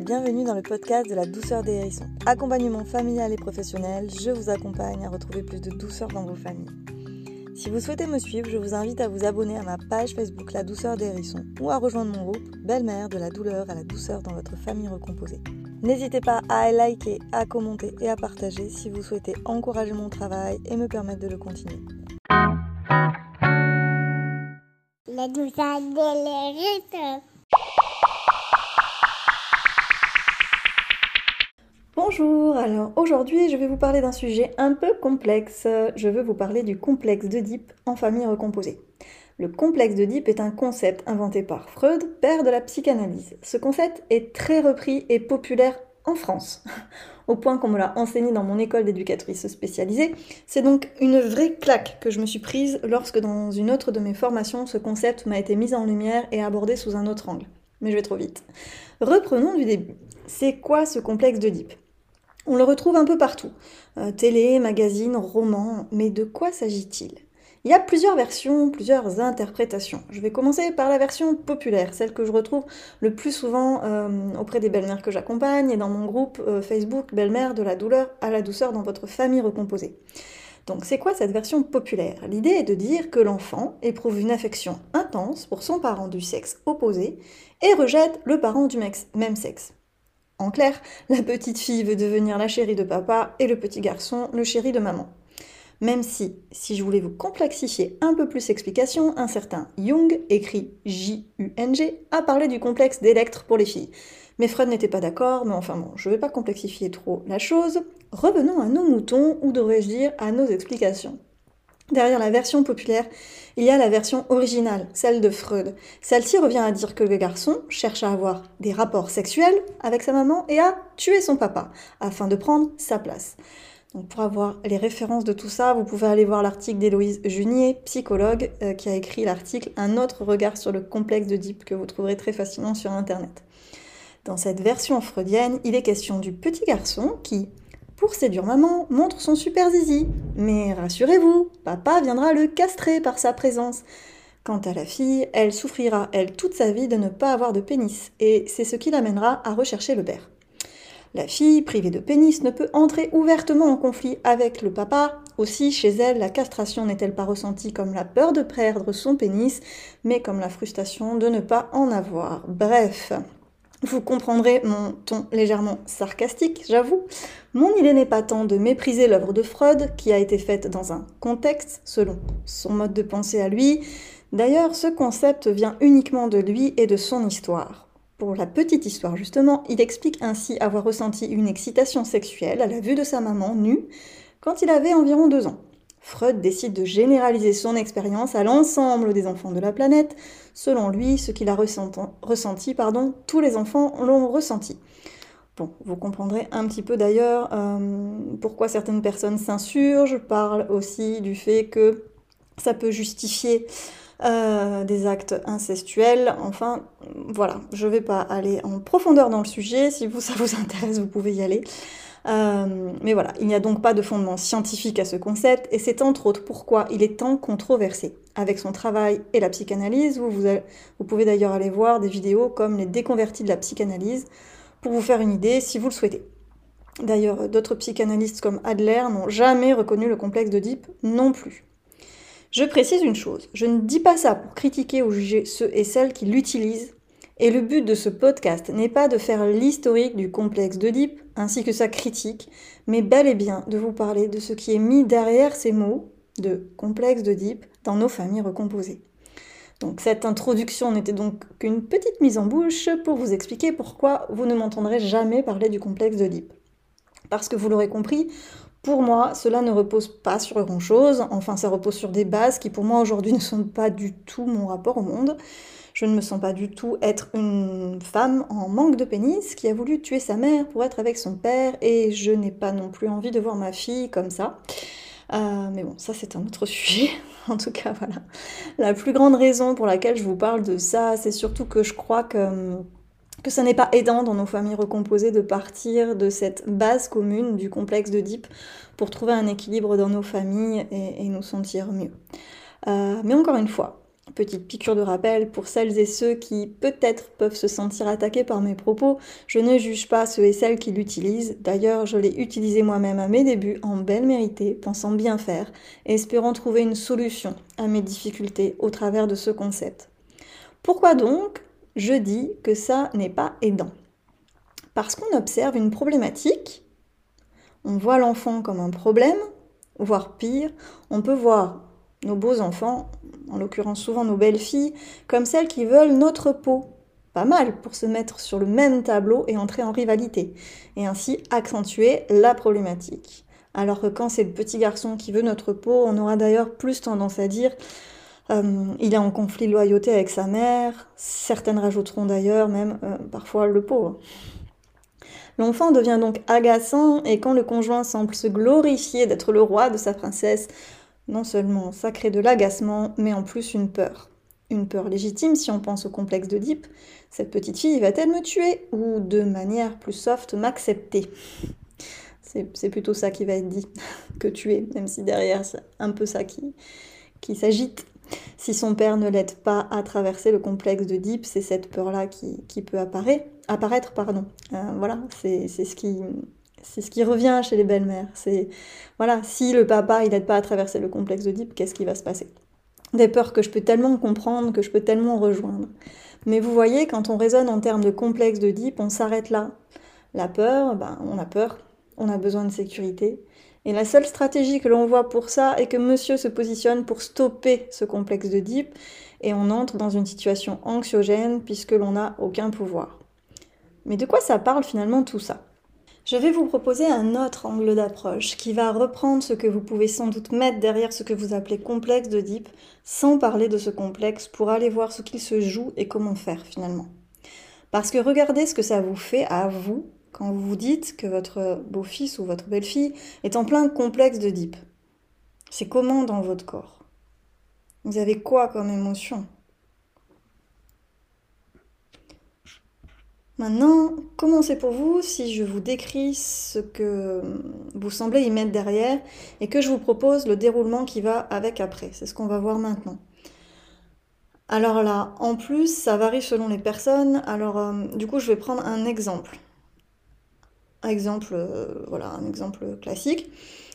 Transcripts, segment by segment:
bienvenue dans le podcast de la douceur des hérissons. Accompagnement familial et professionnel, je vous accompagne à retrouver plus de douceur dans vos familles. Si vous souhaitez me suivre, je vous invite à vous abonner à ma page Facebook La douceur des hérissons ou à rejoindre mon groupe Belle-mère de la douleur à la douceur dans votre famille recomposée. N'hésitez pas à liker, à commenter et à partager si vous souhaitez encourager mon travail et me permettre de le continuer. La douceur des hérissons. Bonjour, alors aujourd'hui je vais vous parler d'un sujet un peu complexe. Je veux vous parler du complexe d'Oedipe en famille recomposée. Le complexe d'Oedipe est un concept inventé par Freud, père de la psychanalyse. Ce concept est très repris et populaire en France, au point qu'on me l'a enseigné dans mon école d'éducatrice spécialisée. C'est donc une vraie claque que je me suis prise lorsque dans une autre de mes formations, ce concept m'a été mis en lumière et abordé sous un autre angle. Mais je vais trop vite. Reprenons du début. C'est quoi ce complexe d'Oedipe? On le retrouve un peu partout. Euh, télé, magazine, roman, mais de quoi s'agit-il? Il y a plusieurs versions, plusieurs interprétations. Je vais commencer par la version populaire, celle que je retrouve le plus souvent euh, auprès des belles-mères que j'accompagne et dans mon groupe euh, Facebook Belle-mère de la douleur à la douceur dans votre famille recomposée. Donc c'est quoi cette version populaire? L'idée est de dire que l'enfant éprouve une affection intense pour son parent du sexe opposé et rejette le parent du même sexe. En clair, la petite fille veut devenir la chérie de papa et le petit garçon le chéri de maman. Même si, si je voulais vous complexifier un peu plus l'explication, un certain Jung, écrit J-U-N-G, a parlé du complexe d'Electre pour les filles. Mais Freud n'était pas d'accord, mais enfin bon, je ne vais pas complexifier trop la chose. Revenons à nos moutons, ou devrais-je dire à nos explications. Derrière la version populaire, il y a la version originale, celle de Freud. Celle-ci revient à dire que le garçon cherche à avoir des rapports sexuels avec sa maman et à tuer son papa, afin de prendre sa place. Donc pour avoir les références de tout ça, vous pouvez aller voir l'article d'Héloïse Junier, psychologue, euh, qui a écrit l'article Un autre regard sur le complexe de que vous trouverez très facilement sur Internet. Dans cette version freudienne, il est question du petit garçon qui, pour séduire maman, montre son super zizi. Mais rassurez-vous, papa viendra le castrer par sa présence. Quant à la fille, elle souffrira, elle, toute sa vie de ne pas avoir de pénis, et c'est ce qui l'amènera à rechercher le père. La fille, privée de pénis, ne peut entrer ouvertement en conflit avec le papa. Aussi, chez elle, la castration n'est-elle pas ressentie comme la peur de perdre son pénis, mais comme la frustration de ne pas en avoir. Bref, vous comprendrez mon ton légèrement sarcastique, j'avoue. Mon idée n'est pas tant de mépriser l'œuvre de Freud, qui a été faite dans un contexte, selon son mode de pensée à lui. D'ailleurs, ce concept vient uniquement de lui et de son histoire. Pour la petite histoire, justement, il explique ainsi avoir ressenti une excitation sexuelle à la vue de sa maman nue quand il avait environ deux ans. Freud décide de généraliser son expérience à l'ensemble des enfants de la planète. Selon lui, ce qu'il a ressenti, pardon, tous les enfants l'ont ressenti. Bon, vous comprendrez un petit peu d'ailleurs euh, pourquoi certaines personnes s'insurgent. parle aussi du fait que ça peut justifier euh, des actes incestuels. Enfin, voilà, je ne vais pas aller en profondeur dans le sujet. Si vous, ça vous intéresse, vous pouvez y aller. Euh, mais voilà, il n'y a donc pas de fondement scientifique à ce concept, et c'est entre autres pourquoi il est tant controversé. Avec son travail et la psychanalyse, vous, vous, pouvez d'ailleurs aller voir des vidéos comme les déconvertis de la psychanalyse, pour vous faire une idée si vous le souhaitez. D'ailleurs, d'autres psychanalystes comme Adler n'ont jamais reconnu le complexe d'Oedipe non plus. Je précise une chose, je ne dis pas ça pour critiquer ou juger ceux et celles qui l'utilisent et le but de ce podcast n'est pas de faire l'historique du complexe d'Oedipe ainsi que sa critique, mais bel et bien de vous parler de ce qui est mis derrière ces mots de complexe d'Oedipe dans nos familles recomposées. Donc cette introduction n'était donc qu'une petite mise en bouche pour vous expliquer pourquoi vous ne m'entendrez jamais parler du complexe d'Oedipe. Parce que vous l'aurez compris, pour moi, cela ne repose pas sur grand-chose, enfin ça repose sur des bases qui pour moi aujourd'hui ne sont pas du tout mon rapport au monde. Je ne me sens pas du tout être une femme en manque de pénis qui a voulu tuer sa mère pour être avec son père et je n'ai pas non plus envie de voir ma fille comme ça. Euh, mais bon, ça c'est un autre sujet. en tout cas, voilà. La plus grande raison pour laquelle je vous parle de ça, c'est surtout que je crois que que ça n'est pas aidant dans nos familles recomposées de partir de cette base commune du complexe Deep pour trouver un équilibre dans nos familles et, nous sentir mieux. Euh, mais encore une fois, Petite piqûre de rappel pour celles et ceux qui peut-être peuvent se sentir attaqués par mes propos, je ne juge pas ceux et celles qui l'utilisent. D'ailleurs, je l'ai utilisé moi-même à mes débuts en belle méritée, pensant bien faire et espérant trouver une solution à mes difficultés au travers de ce concept. Pourquoi donc je dis que ça n'est pas aidant? Parce qu'on observe une problématique, on voit l'enfant comme un problème, voire pire, on peut voir nos beaux enfants, en l'occurrence souvent nos belles filles, comme celles qui veulent notre peau. Pas mal pour se mettre sur le même tableau et entrer en rivalité, et ainsi accentuer la problématique. Alors que quand c'est le petit garçon qui veut notre peau, on aura d'ailleurs plus tendance à dire euh, il est en conflit de loyauté avec sa mère, certaines rajouteront d'ailleurs même euh, parfois le pauvre. L'enfant devient donc agaçant et quand le conjoint semble se glorifier d'être le roi de sa princesse, non seulement ça crée de l'agacement, mais en plus une peur. Une peur légitime si on pense au complexe Deep. Cette petite fille va-t-elle me tuer ou de manière plus soft m'accepter? C'est plutôt ça qui va être dit que tuer, même si derrière c'est un peu ça qui, s'agite. Si son père ne l'aide pas à traverser le complexe Deep, c'est cette peur-là qui, qui, peut apparaître. apparaître pardon. Euh, voilà, c'est ce qui c'est ce qui revient chez les belles-mères. C'est voilà, si le papa il n'aide pas à traverser le complexe d'Oedipe, qu'est-ce qui va se passer? Des peurs que je peux tellement comprendre, que je peux tellement rejoindre. Mais vous voyez, quand on raisonne en termes de complexe d'Oedipe, on s'arrête là. La peur, ben, on a peur, on a besoin de sécurité. Et la seule stratégie que l'on voit pour ça est que monsieur se positionne pour stopper ce complexe d'Oedipe et on entre dans une situation anxiogène puisque l'on n'a aucun pouvoir. Mais de quoi ça parle finalement tout ça? Je vais vous proposer un autre angle d'approche qui va reprendre ce que vous pouvez sans doute mettre derrière ce que vous appelez complexe Deep, sans parler de ce complexe, pour aller voir ce qu'il se joue et comment faire finalement. Parce que regardez ce que ça vous fait à vous quand vous vous dites que votre beau-fils ou votre belle-fille est en plein complexe Deep. C'est comment dans votre corps? Vous avez quoi comme émotion? Maintenant, comment c'est pour vous si je vous décris ce que vous semblez y mettre derrière et que je vous propose le déroulement qui va avec après? C'est ce qu'on va voir maintenant. Alors là, en plus, ça varie selon les personnes. Alors, euh, du coup, je vais prendre un exemple. Un exemple, euh, voilà, un exemple classique.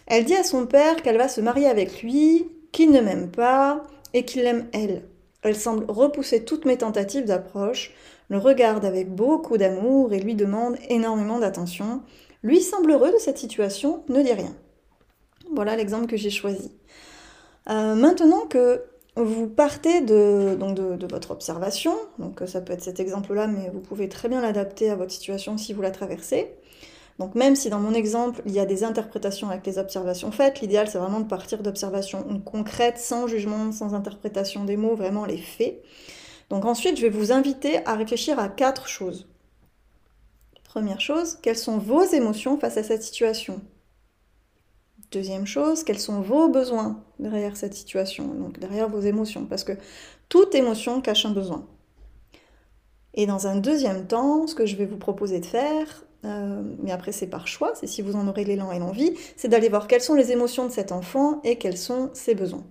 Elle dit à son père qu'elle va se marier avec lui, qu'il ne m'aime pas et qu'il l'aime elle. Elle semble repousser toutes mes tentatives d'approche, le regarde avec beaucoup d'amour et lui demande énormément d'attention. Lui semble heureux de cette situation, ne dit rien. Voilà l'exemple que j'ai choisi. Euh, maintenant que vous partez de, donc de, votre observation, donc ça peut être cet exemple-là, mais vous pouvez très bien l'adapter à votre situation si vous la traversez. Donc même si dans mon exemple, il y a des interprétations avec les observations faites, l'idéal c'est vraiment de partir d'observations concrètes, sans jugement, sans interprétation des mots, vraiment les faits. Donc ensuite, je vais vous inviter à réfléchir à quatre choses. Première chose, quelles sont vos émotions face à cette situation? Deuxième chose, quels sont vos besoins derrière cette situation, donc derrière vos émotions, parce que toute émotion cache un besoin. Et dans un deuxième temps, ce que je vais vous proposer de faire, euh, mais après c'est par choix, c'est si vous en aurez l'élan et l'envie, c'est d'aller voir quelles sont les émotions de cet enfant et quels sont ses besoins.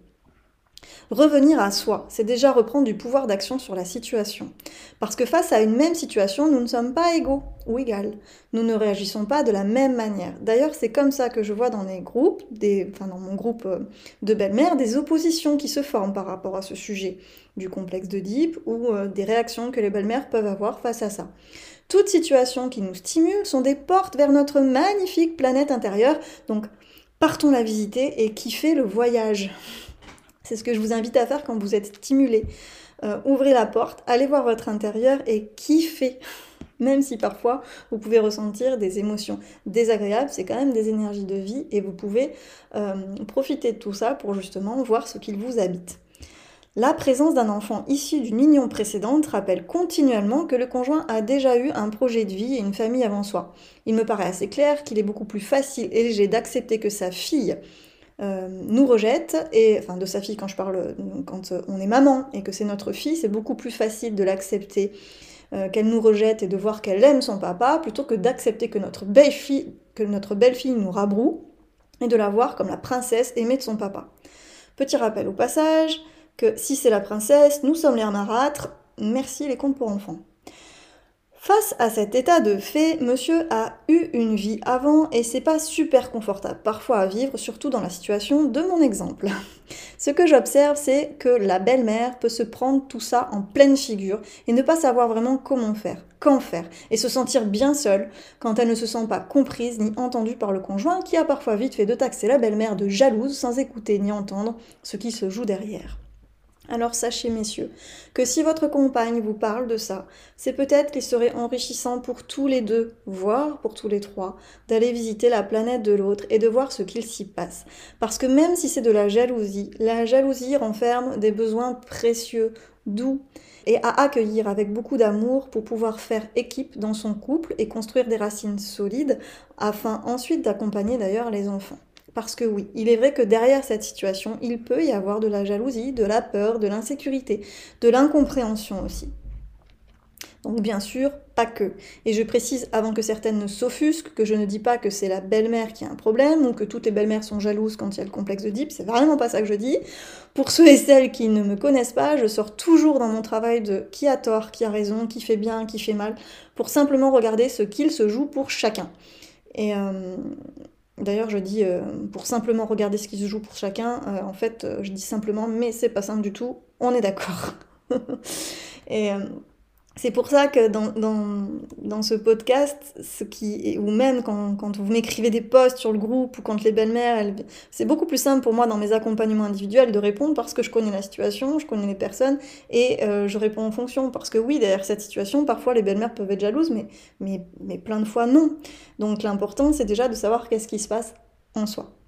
Revenir à soi, c'est déjà reprendre du pouvoir d'action sur la situation. Parce que face à une même situation, nous ne sommes pas égaux ou égales. Nous ne réagissons pas de la même manière. D'ailleurs, c'est comme ça que je vois dans les groupes, des, dans mon groupe euh, de belles-mères, des oppositions qui se forment par rapport à ce sujet du complexe Deep ou euh, des réactions que les belles-mères peuvent avoir face à ça. Toutes situations qui nous stimulent sont des portes vers notre magnifique planète intérieure, donc partons la visiter et kiffer le voyage. C'est ce que je vous invite à faire quand vous êtes stimulé. Euh, ouvrez la porte, allez voir votre intérieur et kiffez. Même si parfois vous pouvez ressentir des émotions désagréables, c'est quand même des énergies de vie et vous pouvez euh, profiter de tout ça pour justement voir ce qu'il vous habite. La présence d'un enfant issu d'une union précédente rappelle continuellement que le conjoint a déjà eu un projet de vie et une famille avant soi. Il me paraît assez clair qu'il est beaucoup plus facile et léger d'accepter que sa fille euh, nous rejette, et enfin de sa fille quand je parle, quand on est maman et que c'est notre fille, c'est beaucoup plus facile de l'accepter euh, qu'elle nous rejette et de voir qu'elle aime son papa, plutôt que d'accepter que notre belle-fille que notre belle-fille nous rabroue et de la voir comme la princesse aimée de son papa. Petit rappel au passage, que si c'est la princesse, nous sommes les marâtres, merci les contes pour enfants. Face à cet état de fait, monsieur a eu une vie avant et c'est pas super confortable parfois à vivre, surtout dans la situation de mon exemple. Ce que j'observe, c'est que la belle-mère peut se prendre tout ça en pleine figure et ne pas savoir vraiment comment faire, quand faire, et se sentir bien seule quand elle ne se sent pas comprise ni entendue par le conjoint qui a parfois vite fait de taxer la belle-mère de jalouse sans écouter ni entendre ce qui se joue derrière. Alors sachez, messieurs, que si votre compagne vous parle de ça, c'est peut-être qu'il serait enrichissant pour tous les deux, voire pour tous les trois, d'aller visiter la planète de l'autre et de voir ce qu'il s'y passe. Parce que même si c'est de la jalousie, la jalousie renferme des besoins précieux, doux, et à accueillir avec beaucoup d'amour pour pouvoir faire équipe dans son couple et construire des racines solides, afin ensuite d'accompagner d'ailleurs les enfants. Parce que oui, il est vrai que derrière cette situation, il peut y avoir de la jalousie, de la peur, de l'insécurité, de l'incompréhension aussi. Donc bien sûr, pas que. Et je précise avant que certaines ne s'offusquent que je ne dis pas que c'est la belle-mère qui a un problème ou que toutes les belles-mères sont jalouses quand il y a le complexe de Deep, c'est vraiment pas ça que je dis. Pour ceux et celles qui ne me connaissent pas, je sors toujours dans mon travail de qui a tort, qui a raison, qui fait bien, qui fait mal, pour simplement regarder ce qu'il se joue pour chacun. Et, euh, D'ailleurs, je dis euh, pour simplement regarder ce qui se joue pour chacun, euh, en fait, euh, je dis simplement, mais c'est pas simple du tout, on est d'accord. c'est pour ça que dans, ce podcast, ce qui, ou même quand, quand vous m'écrivez des posts sur le groupe ou quand les belles-mères, c'est beaucoup plus simple pour moi dans mes accompagnements individuels de répondre parce que je connais la situation, je connais les personnes et euh, je réponds en fonction. Parce que oui, derrière cette situation, parfois les belles-mères peuvent être jalouses, mais, mais, mais plein de fois non. Donc l'important, c'est déjà de savoir qu'est-ce qui se passe en soi.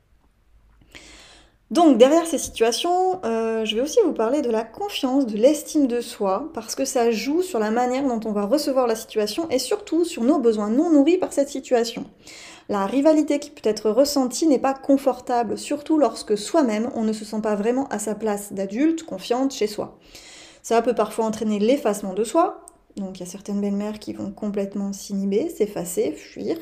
Donc derrière ces situations, euh, je vais aussi vous parler de la confiance, de l'estime de soi, parce que ça joue sur la manière dont on va recevoir la situation et surtout sur nos besoins non nourris par cette situation. La rivalité qui peut être ressentie n'est pas confortable, surtout lorsque soi-même on ne se sent pas vraiment à sa place d'adulte, confiante chez soi. Ça peut parfois entraîner l'effacement de soi, donc il y a certaines belles-mères qui vont complètement s'inhiber, s'effacer, fuir.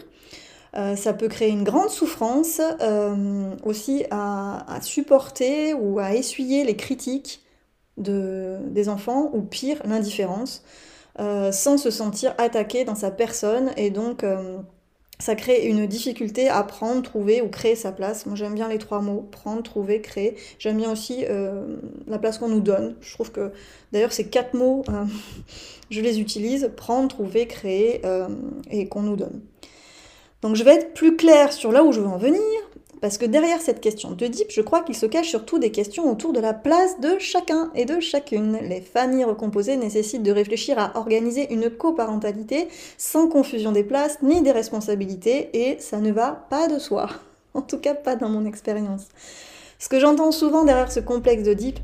Euh, ça peut créer une grande souffrance euh, aussi à, supporter ou à essuyer les critiques de, des enfants ou pire l'indifférence euh, sans se sentir attaqué dans sa personne et donc ça crée une difficulté à prendre, trouver ou créer sa place. Moi j'aime bien les trois mots, prendre, trouver, créer. J'aime bien aussi la place qu'on nous donne. Je trouve que d'ailleurs ces quatre mots, je les utilise, prendre, trouver, créer et qu'on nous donne. Donc je vais être plus claire sur là où je veux en venir, parce que derrière cette question Deep, je crois qu'il se cache surtout des questions autour de la place de chacun et de chacune. Les familles recomposées nécessitent de réfléchir à organiser une coparentalité sans confusion des places ni des responsabilités, et ça ne va pas de soi. En tout cas, pas dans mon expérience. Ce que j'entends souvent derrière ce complexe Deep,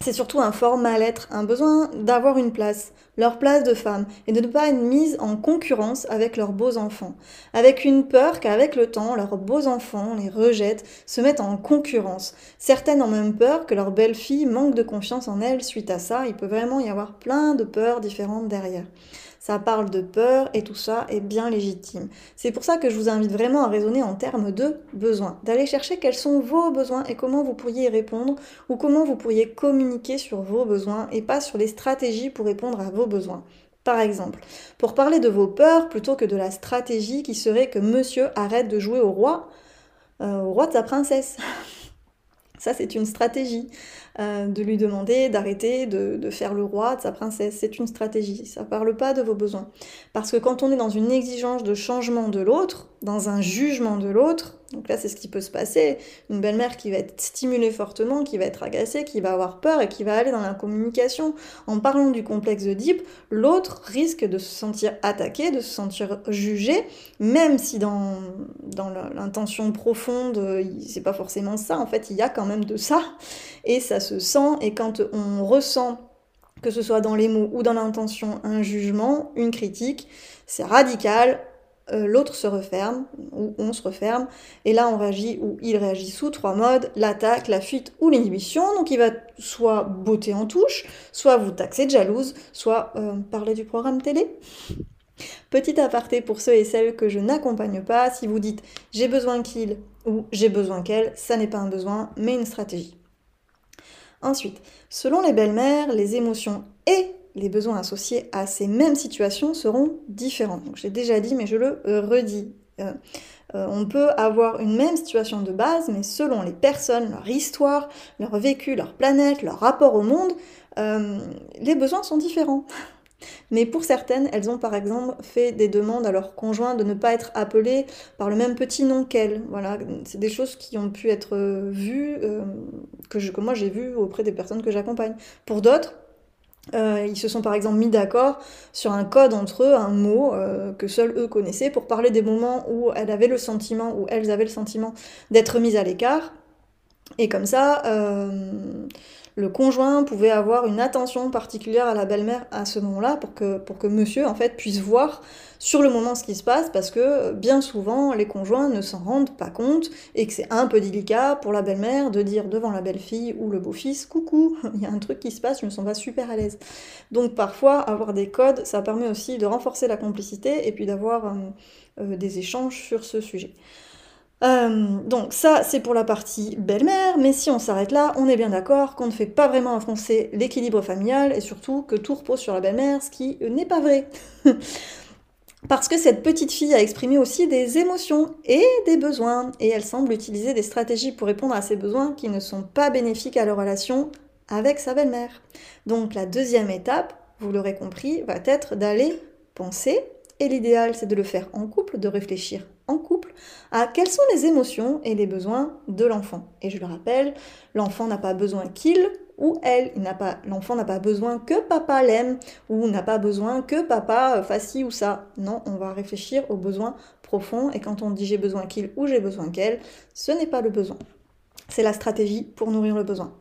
c'est surtout un fort mal-être, un besoin d'avoir une place, leur place de femme, et de ne pas être mise en concurrence avec leurs beaux enfants, avec une peur qu'avec le temps, leurs beaux enfants les rejettent, se mettent en concurrence. Certaines ont même peur que leur belle-fille manque de confiance en elles suite à ça, il peut vraiment y avoir plein de peurs différentes derrière ça parle de peur et tout ça est bien légitime. C'est pour ça que je vous invite vraiment à raisonner en termes de besoins, d'aller chercher quels sont vos besoins et comment vous pourriez y répondre ou comment vous pourriez communiquer sur vos besoins et pas sur les stratégies pour répondre à vos besoins. Par exemple, pour parler de vos peurs plutôt que de la stratégie qui serait que monsieur arrête de jouer au roi, euh, au roi de sa princesse. Ça, c'est une stratégie. Euh, de lui demander d'arrêter de, faire le roi de sa princesse. C'est une stratégie, ça parle pas de vos besoins. Parce que quand on est dans une exigence de changement de l'autre, dans un jugement de l'autre, donc là c'est ce qui peut se passer, une belle-mère qui va être stimulée fortement, qui va être agacée, qui va avoir peur et qui va aller dans la communication. En parlant du complexe Deep, l'autre risque de se sentir attaqué, de se sentir jugé, même si dans, dans l'intention profonde, c'est pas forcément ça, en fait il y a quand même de ça, et ça se sent, et quand on ressent, que ce soit dans les mots ou dans l'intention, un jugement, une critique, c'est radical, l'autre se referme, ou on se referme, et là on réagit, ou il réagit sous trois modes, l'attaque, la fuite ou l'inhibition, donc il va soit botter en touche, soit vous taxer de jalouse, soit euh, parler du programme télé. Petit aparté pour ceux et celles que je n'accompagne pas, si vous dites j'ai besoin qu'il ou j'ai besoin qu'elle, ça n'est pas un besoin, mais une stratégie. Ensuite, selon les belles-mères, les émotions et les besoins associés à ces mêmes situations seront différents. Donc j'ai déjà dit, mais je le redis. Euh, euh, on peut avoir une même situation de base, mais selon les personnes, leur histoire, leur vécu, leur planète, leur rapport au monde, euh, les besoins sont différents. Mais pour certaines, elles ont par exemple fait des demandes à leur conjoint de ne pas être appelées par le même petit nom qu'elles. Voilà, c'est des choses qui ont pu être vues, que moi j'ai vues auprès des personnes que j'accompagne. Pour d'autres, euh, ils se sont par exemple mis d'accord sur un code entre eux, un mot euh, que seuls eux connaissaient, pour parler des moments où elles avaient le sentiment, où elles avaient le sentiment d'être mises à l'écart. Et comme ça, euh, le conjoint pouvait avoir une attention particulière à la belle-mère à ce moment-là pour que, pour que monsieur en fait puisse voir sur le moment ce qui se passe parce que bien souvent les conjoints ne s'en rendent pas compte et que c'est un peu délicat pour la belle-mère de dire devant la belle-fille ou le beau-fils coucou, il y a un truc qui se passe, je me sens pas super à l'aise. Donc parfois avoir des codes, ça permet aussi de renforcer la complicité et puis d'avoir euh, euh, des échanges sur ce sujet. Euh, donc ça, c'est pour la partie belle-mère, mais si on s'arrête là, on est bien d'accord qu'on ne fait pas vraiment enfoncer l'équilibre familial et surtout que tout repose sur la belle-mère, ce qui n'est pas vrai. Parce que cette petite fille a exprimé aussi des émotions et des besoins, et elle semble utiliser des stratégies pour répondre à ces besoins qui ne sont pas bénéfiques à leur relation avec sa belle-mère. Donc la deuxième étape, vous l'aurez compris, va être d'aller penser, et l'idéal c'est de le faire en couple, de réfléchir en couple à quelles sont les émotions et les besoins de l'enfant. Et je le rappelle, l'enfant n'a pas besoin qu'il ou elle, l'enfant n'a pas besoin que papa l'aime ou n'a pas besoin que papa fasse ci ou ça. Non, on va réfléchir aux besoins profonds et quand on dit j'ai besoin qu'il ou j'ai besoin qu'elle, ce n'est pas le besoin. C'est la stratégie pour nourrir le besoin.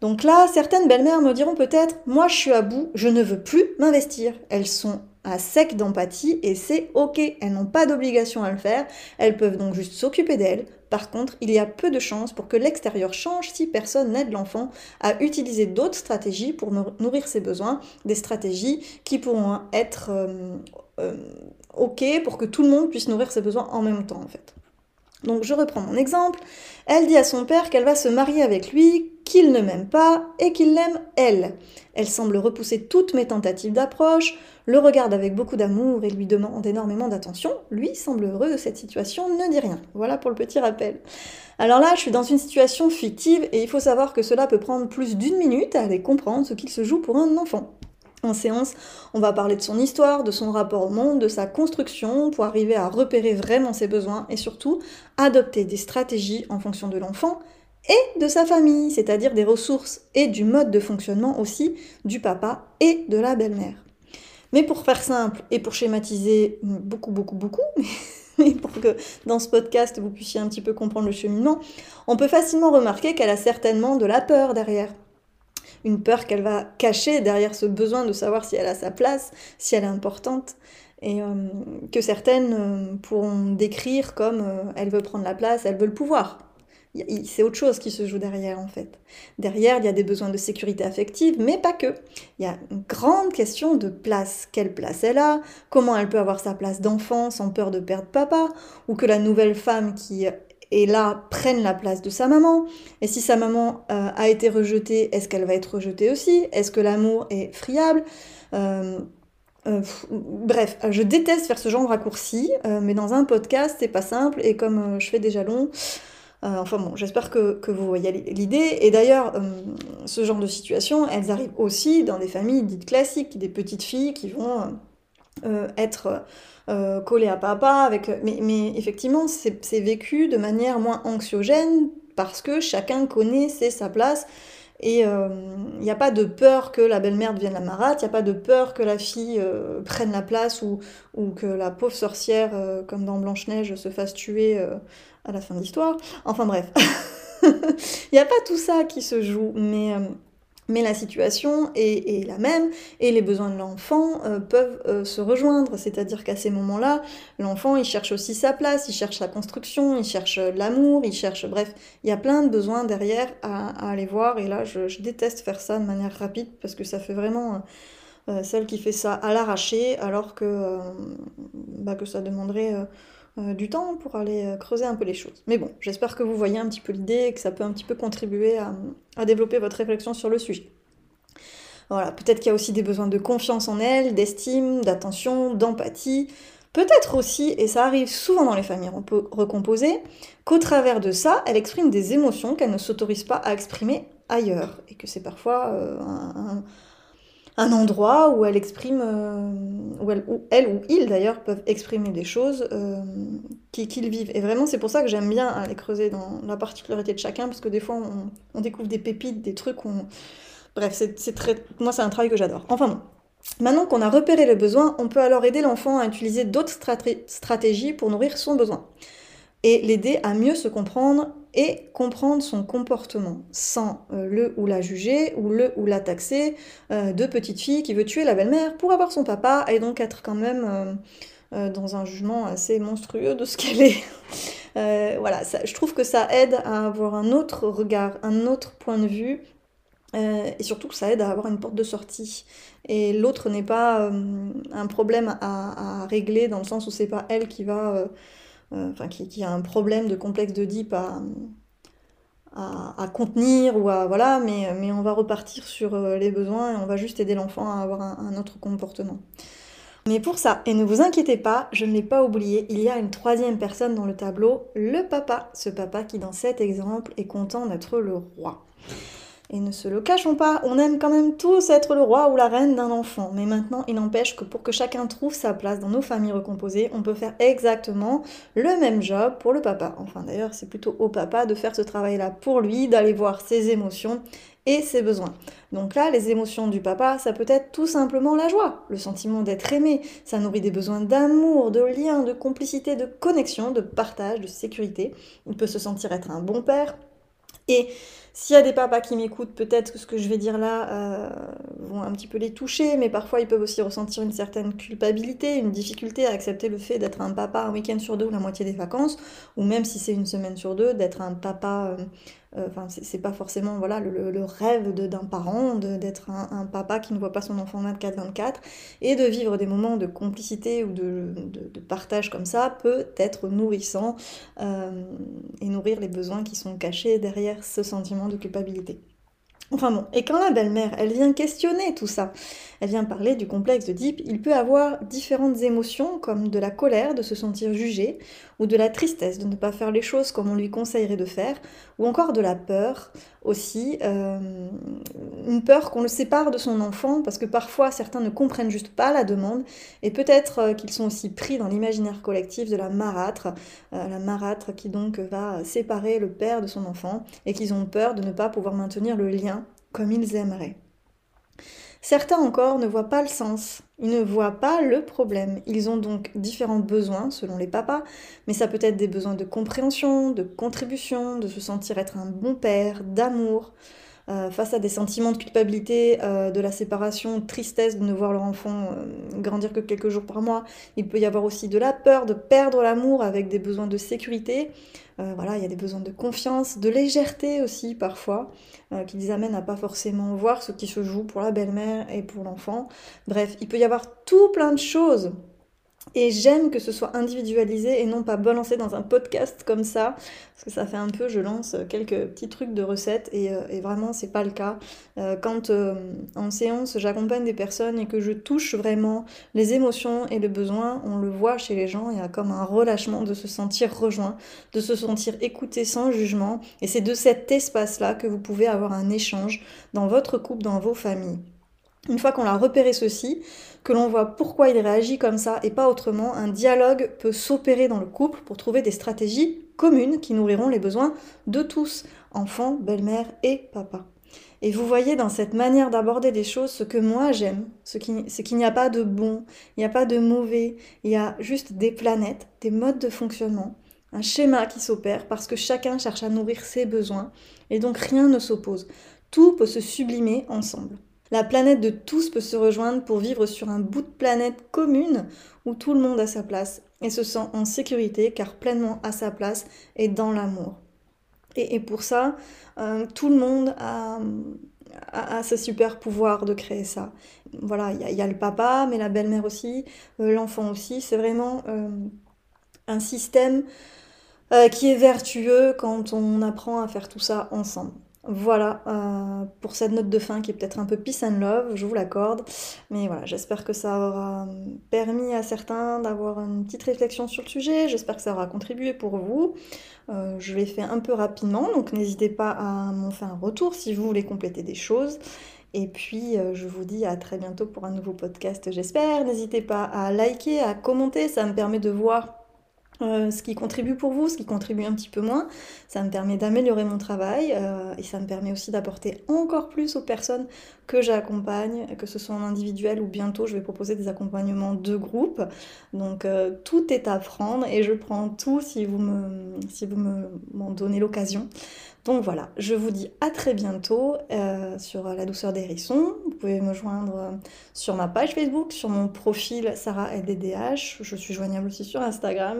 Donc là, certaines belles-mères me diront peut-être, moi je suis à bout, je ne veux plus m'investir. Elles sont à sec d'empathie et c'est ok, elles n'ont pas d'obligation à le faire, elles peuvent donc juste s'occuper d'elles. Par contre, il y a peu de chances pour que l'extérieur change si personne n'aide l'enfant à utiliser d'autres stratégies pour nourrir ses besoins, des stratégies qui pourront être euh, euh, ok pour que tout le monde puisse nourrir ses besoins en même temps en fait. Donc je reprends mon exemple. Elle dit à son père qu'elle va se marier avec lui, qu'il ne m'aime pas et qu'il l'aime elle. Elle semble repousser toutes mes tentatives d'approche, le regarde avec beaucoup d'amour et lui demande énormément d'attention. Lui semble heureux de cette situation, ne dit rien. Voilà pour le petit rappel. Alors là, je suis dans une situation fictive et il faut savoir que cela peut prendre plus d'une minute à aller comprendre ce qu'il se joue pour un enfant. En séance, on va parler de son histoire, de son rapport au monde, de sa construction, pour arriver à repérer vraiment ses besoins et surtout adopter des stratégies en fonction de l'enfant et de sa famille, c'est-à-dire des ressources et du mode de fonctionnement aussi du papa et de la belle-mère. Mais pour faire simple et pour schématiser beaucoup, beaucoup, beaucoup, mais pour que dans ce podcast vous puissiez un petit peu comprendre le cheminement, on peut facilement remarquer qu'elle a certainement de la peur derrière. Une peur qu'elle va cacher derrière ce besoin de savoir si elle a sa place, si elle est importante, et euh, que certaines euh, pourront décrire comme euh, elle veut prendre la place, elle veut le pouvoir c'est autre chose qui se joue derrière en fait. Derrière, il y a des besoins de sécurité affective, mais pas que. Il y a une grande question de place. Quelle place elle a? Comment elle peut avoir sa place d'enfant sans peur de perdre papa? Ou que la nouvelle femme qui est là prenne la place de sa maman? Et si sa maman euh, a été rejetée, est-ce qu'elle va être rejetée aussi? Est-ce que l'amour est friable? Euh, euh, bref, je déteste faire ce genre de raccourci, mais dans un podcast, c'est pas simple, et comme je fais des jalons, euh, enfin bon, j'espère que, vous voyez l'idée. Et d'ailleurs, euh, ce genre de situation, elles arrivent aussi dans des familles dites classiques, des petites filles qui vont euh, être collées à papa. Avec... Mais, effectivement, c'est vécu de manière moins anxiogène parce que chacun connaît sa place. Et il n'y a pas de peur que la belle-mère devienne la marate, il n'y a pas de peur que la fille prenne la place ou, que la pauvre sorcière, comme dans Blanche-Neige, se fasse tuer à la fin de l'histoire. Enfin bref, il n'y a pas tout ça qui se joue, mais, euh, mais la situation est, la même et les besoins de l'enfant euh, peuvent euh, se rejoindre. C'est-à-dire qu'à ces moments-là, l'enfant, il cherche aussi sa place, il cherche sa construction, il cherche l'amour, il cherche... Bref, il y a plein de besoins derrière à, aller voir. Et là, je, déteste faire ça de manière rapide parce que ça fait vraiment... celle qui fait ça à l'arraché alors que, bah, que ça demanderait du temps pour aller creuser un peu les choses. Mais bon, j'espère que vous voyez un petit peu l'idée et que ça peut un petit peu contribuer à développer votre réflexion sur le sujet. Voilà, peut-être qu'il y a aussi des besoins de confiance en elle, d'estime, d'attention, d'empathie. Peut-être aussi, et ça arrive souvent dans les familles recomposées, qu'au travers de ça, elle exprime des émotions qu'elle ne s'autorise pas à exprimer ailleurs. Et que c'est parfois euh, un, endroit où elle exprime, euh, elle, ou il d'ailleurs peuvent exprimer des choses euh, qu'ils vivent. Et vraiment, c'est pour ça que j'aime bien aller creuser dans la particularité de chacun, parce que des fois, on, découvre des pépites, des trucs on Bref, c'est très... moi c'est un travail que j'adore. Enfin bon. Maintenant qu'on a repéré le besoin, on peut alors aider l'enfant à utiliser d'autres stratégies pour nourrir son besoin. Et l'aider à mieux se comprendre et comprendre son comportement sans euh, le ou la juger ou le ou la taxer euh, de petite fille qui veut tuer la belle-mère pour avoir son papa et donc être quand même euh, dans un jugement assez monstrueux de ce qu'elle est. voilà, je trouve que ça aide à avoir un autre regard, un autre point de vue et surtout ça aide à avoir une porte de sortie. Et l'autre n'est pas un problème à, régler dans le sens où c'est pas elle qui va. Euh, qui, a un problème de complexe deep à, à, contenir ou à. Voilà, mais, on va repartir sur les besoins et on va juste aider l'enfant à avoir un autre comportement. Mais pour ça, et ne vous inquiétez pas, je ne l'ai pas oublié, il y a une troisième personne dans le tableau, le papa. Ce papa qui, dans cet exemple, est content d'être le roi. Et ne se le cachons pas, on aime quand même tous être le roi ou la reine d'un enfant. Mais maintenant, il n'empêche que pour que chacun trouve sa place dans nos familles recomposées, on peut faire exactement le même job pour le papa. Enfin d'ailleurs, c'est plutôt au papa de faire ce travail-là pour lui, d'aller voir ses émotions et ses besoins. Donc là, les émotions du papa, ça peut être tout simplement la joie, le sentiment d'être aimé, ça nourrit des besoins d'amour, de lien, de complicité, de connexion, de partage, de sécurité. Il peut se sentir être un bon père, et s'il y a des papas qui m'écoutent, peut-être que ce que je vais dire là euh, vont un petit peu les toucher, mais parfois ils peuvent aussi ressentir une certaine culpabilité, une difficulté à accepter le fait d'être un papa un week-end sur deux ou la moitié des vacances, ou même si c'est une semaine sur deux, d'être un papa euh, enfin, c'est pas forcément voilà le, rêve d'un parent d'être un, papa qui ne voit pas son enfant 24-24 et de vivre des moments de complicité ou de, partage comme ça peut être nourrissant euh, et nourrir les besoins qui sont cachés derrière ce sentiment de culpabilité. Enfin bon, et quand la belle-mère, elle vient questionner tout ça, elle vient parler du complexe d'Oedipe, il peut avoir différentes émotions comme de la colère de se sentir jugé, ou de la tristesse de ne pas faire les choses comme on lui conseillerait de faire, ou encore de la peur aussi, euh, une peur qu'on le sépare de son enfant, parce que parfois certains ne comprennent juste pas la demande, et peut-être euh, qu'ils sont aussi pris dans l'imaginaire collectif de la marâtre, euh, la marâtre qui donc va séparer le père de son enfant, et qu'ils ont peur de ne pas pouvoir maintenir le lien comme ils aimeraient. Certains encore ne voient pas le sens, ils ne voient pas le problème. Ils ont donc différents besoins selon les papas, mais ça peut être des besoins de compréhension, de contribution, de se sentir être un bon père, d'amour, euh, face à des sentiments de culpabilité, euh, de la séparation, de tristesse de ne voir leur enfant euh, grandir que quelques jours par mois. Il peut y avoir aussi de la peur de perdre l'amour avec des besoins de sécurité. voilà, il y a des besoins de confiance, de légèreté aussi parfois. Qui les amènent à pas forcément voir ce qui se joue pour la belle-mère et pour l'enfant. Bref, il peut y avoir tout plein de choses et j'aime que ce soit individualisé et non pas balancé dans un podcast comme ça, parce que ça fait un peu, je lance quelques petits trucs de recettes et, euh, vraiment c'est pas le cas. Euh, quand euh, en séance j'accompagne des personnes et que je touche vraiment les émotions et le besoin, on le voit chez les gens, il y a comme un relâchement de se sentir rejoint, de se sentir écouté sans jugement et c'est de cet espace-là que vous pouvez avoir un échange dans votre couple, dans vos familles. Une fois qu'on a repéré ceci, que l'on voit pourquoi il réagit comme ça et pas autrement, un dialogue peut s'opérer dans le couple pour trouver des stratégies communes qui nourriront les besoins de tous, enfants, belle-mère et papa. Et vous voyez dans cette manière d'aborder les choses ce que moi j'aime, c'est qu'il n'y a pas de bon, il n'y a pas de mauvais, il y a juste des planètes, des modes de fonctionnement, un schéma qui s'opère parce que chacun cherche à nourrir ses besoins et donc rien ne s'oppose. Tout peut se sublimer ensemble. La planète de tous peut se rejoindre pour vivre sur un bout de planète commune où tout le monde a sa place et se sent en sécurité car pleinement à sa place et dans l'amour. Et, pour ça, euh, tout le monde a, ce super pouvoir de créer ça. Voilà, il y, a le papa, mais la belle-mère aussi, euh, l'enfant aussi. C'est vraiment euh, un système qui est vertueux quand on apprend à faire tout ça ensemble. Voilà euh, pour cette note de fin qui est peut-être un peu peace and love, je vous l'accorde. Mais voilà, j'espère que ça aura permis à certains d'avoir une petite réflexion sur le sujet. J'espère que ça aura contribué pour vous. Euh, je l'ai fait un peu rapidement, donc n'hésitez pas à m'en faire un retour si vous voulez compléter des choses. Et puis, euh, je vous dis à très bientôt pour un nouveau podcast, j'espère. N'hésitez pas à liker, à commenter, ça me permet de voir euh, ce qui contribue pour vous, ce qui contribue un petit peu moins. Ça me permet d'améliorer mon travail euh, et ça me permet aussi d'apporter encore plus aux personnes que j'accompagne, que ce soit en individuel ou bientôt je vais proposer des accompagnements de groupe. Donc euh, tout est à prendre et je prends tout si vous me, si vous m'en donnez l'occasion. Donc voilà, je vous dis à très bientôt euh, sur La douceur des hérissons. Vous pouvez me joindre euh, sur ma page Facebook, sur mon profil Sarah LDDH. Je suis joignable aussi sur Instagram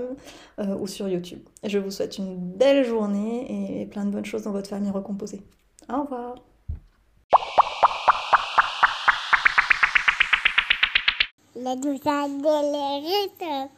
euh, ou sur YouTube. Je vous souhaite une belle journée et plein de bonnes choses dans votre famille recomposée. Au revoir. La douceur des hérissons.